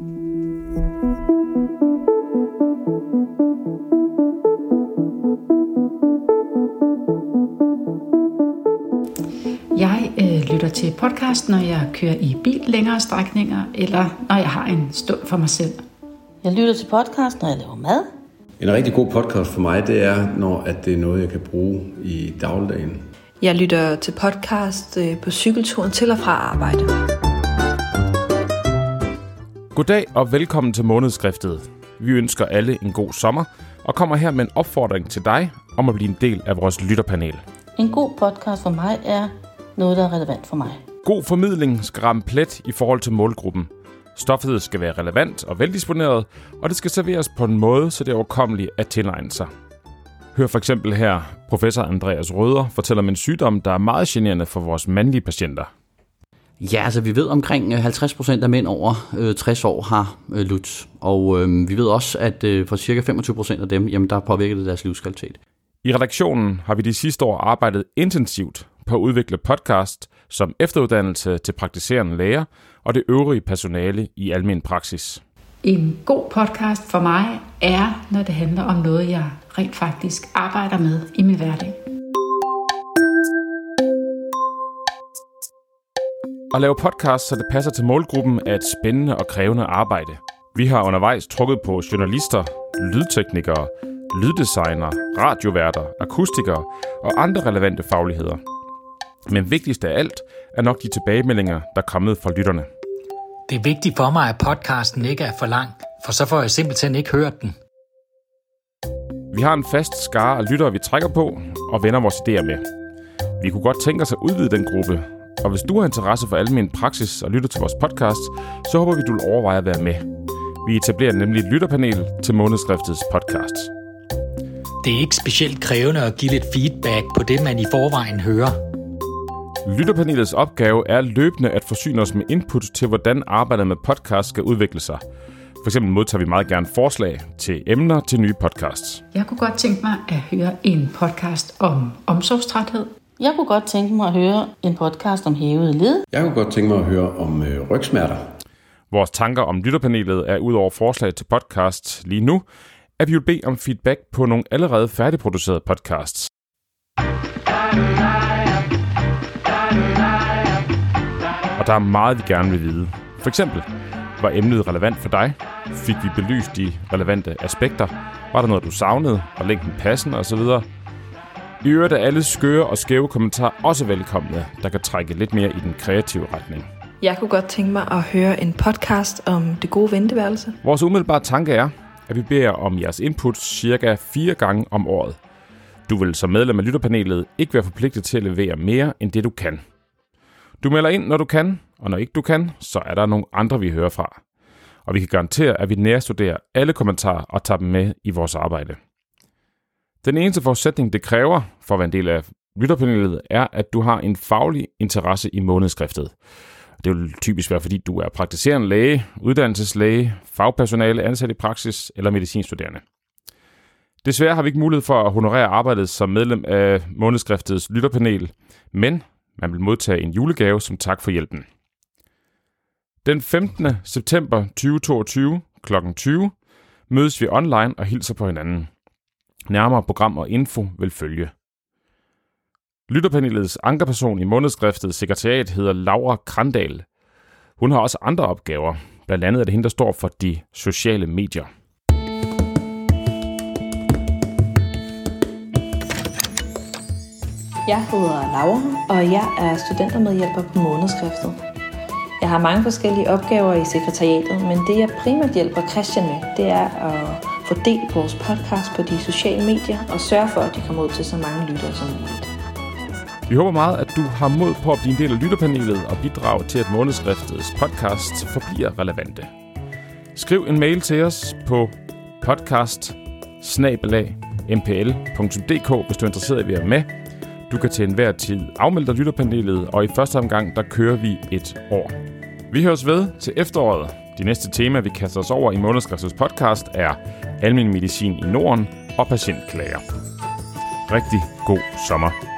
Jeg øh, lytter til podcast, når jeg kører i bil længere strækninger, eller når jeg har en stund for mig selv. Jeg lytter til podcast, når jeg laver mad. En rigtig god podcast for mig, det er, når at det er noget, jeg kan bruge i dagligdagen. Jeg lytter til podcast øh, på cykelturen til og fra arbejde. Goddag og velkommen til månedskriftet. Vi ønsker alle en god sommer og kommer her med en opfordring til dig om at blive en del af vores lytterpanel. En god podcast for mig er noget, der er relevant for mig. God formidling skal ramme plet i forhold til målgruppen. Stoffet skal være relevant og veldisponeret, og det skal serveres på en måde, så det er overkommeligt at tilegne sig. Hør for eksempel her professor Andreas Røder fortæller om en sygdom, der er meget generende for vores mandlige patienter. Ja, altså vi ved omkring 50 procent af mænd over øh, 60 år har øh, LUTS, og øh, vi ved også, at øh, for cirka 25 procent af dem, jamen, der påvirker det deres livskvalitet. I redaktionen har vi de sidste år arbejdet intensivt på at udvikle podcast som efteruddannelse til praktiserende læger og det øvrige personale i almen praksis. En god podcast for mig er, når det handler om noget, jeg rent faktisk arbejder med i min hverdag. At lave podcast, så det passer til målgruppen, er et spændende og krævende arbejde. Vi har undervejs trukket på journalister, lydteknikere, lyddesigner, radioværter, akustikere og andre relevante fagligheder. Men vigtigst af alt er nok de tilbagemeldinger, der er kommet fra lytterne. Det er vigtigt for mig, at podcasten ikke er for lang, for så får jeg simpelthen ikke hørt den. Vi har en fast skare af lyttere, vi trækker på og vender vores idéer med. Vi kunne godt tænke os at udvide den gruppe, og hvis du har interesse for almen praksis og lytter til vores podcast, så håber vi, du vil overveje at være med. Vi etablerer nemlig et lytterpanel til månedsskriftets podcast. Det er ikke specielt krævende at give lidt feedback på det, man i forvejen hører. Lytterpanelets opgave er løbende at forsyne os med input til, hvordan arbejdet med podcast skal udvikle sig. For eksempel modtager vi meget gerne forslag til emner til nye podcasts. Jeg kunne godt tænke mig at høre en podcast om omsorgstræthed. Jeg kunne godt tænke mig at høre en podcast om hævede led. Jeg kunne godt tænke mig at høre om øh, rygsmerter. Vores tanker om lytterpanelet er ud over forslag til podcast lige nu, at vi vil bede om feedback på nogle allerede færdigproducerede podcasts. Og der er meget, vi gerne vil vide. For eksempel, var emnet relevant for dig? Fik vi belyst de relevante aspekter? Var der noget, du savnede? Var længden passende osv.? I øvrigt er alle skøre og skæve kommentarer også velkomne, der kan trække lidt mere i den kreative retning. Jeg kunne godt tænke mig at høre en podcast om det gode venteværelse. Vores umiddelbare tanke er, at vi beder om jeres input cirka fire gange om året. Du vil som medlem af lytterpanelet ikke være forpligtet til at levere mere end det, du kan. Du melder ind, når du kan, og når ikke du kan, så er der nogle andre, vi hører fra. Og vi kan garantere, at vi nærstuderer alle kommentarer og tager dem med i vores arbejde. Den eneste forudsætning, det kræver for at være en del af lytterpanelet, er, at du har en faglig interesse i månedskriftet. Det vil typisk være, fordi du er praktiserende læge, uddannelseslæge, fagpersonale, ansat i praksis eller medicinstuderende. Desværre har vi ikke mulighed for at honorere arbejdet som medlem af månedsskriftets lytterpanel, men man vil modtage en julegave som tak for hjælpen. Den 15. september 2022 kl. 20 mødes vi online og hilser på hinanden. Nærmere program og info vil følge. Lytterpanelets ankerperson i månedskriftet sekretariat hedder Laura Krandal. Hun har også andre opgaver. Blandt andet er det hende, der står for de sociale medier. Jeg hedder Laura, og jeg er studentermedhjælper på månedskriftet. Jeg har mange forskellige opgaver i sekretariatet, men det jeg primært hjælper Christian med, det er at Fordel vores podcast på de sociale medier og sørg for, at de kommer ud til så mange lyttere som muligt. Vi håber meget, at du har mod på at blive en del af lytterpanelet og bidrage til, at månedsskriftets podcast forbliver relevante. Skriv en mail til os på podcast mpl.dk, hvis du er interesseret i at være med. Du kan til enhver tid afmelde dig lytterpanelet, og i første omgang, der kører vi et år. Vi høres ved til efteråret. De næste tema, vi kaster os over i Månedsskriftets podcast, er almen medicin i Norden og patientklager. Rigtig god sommer.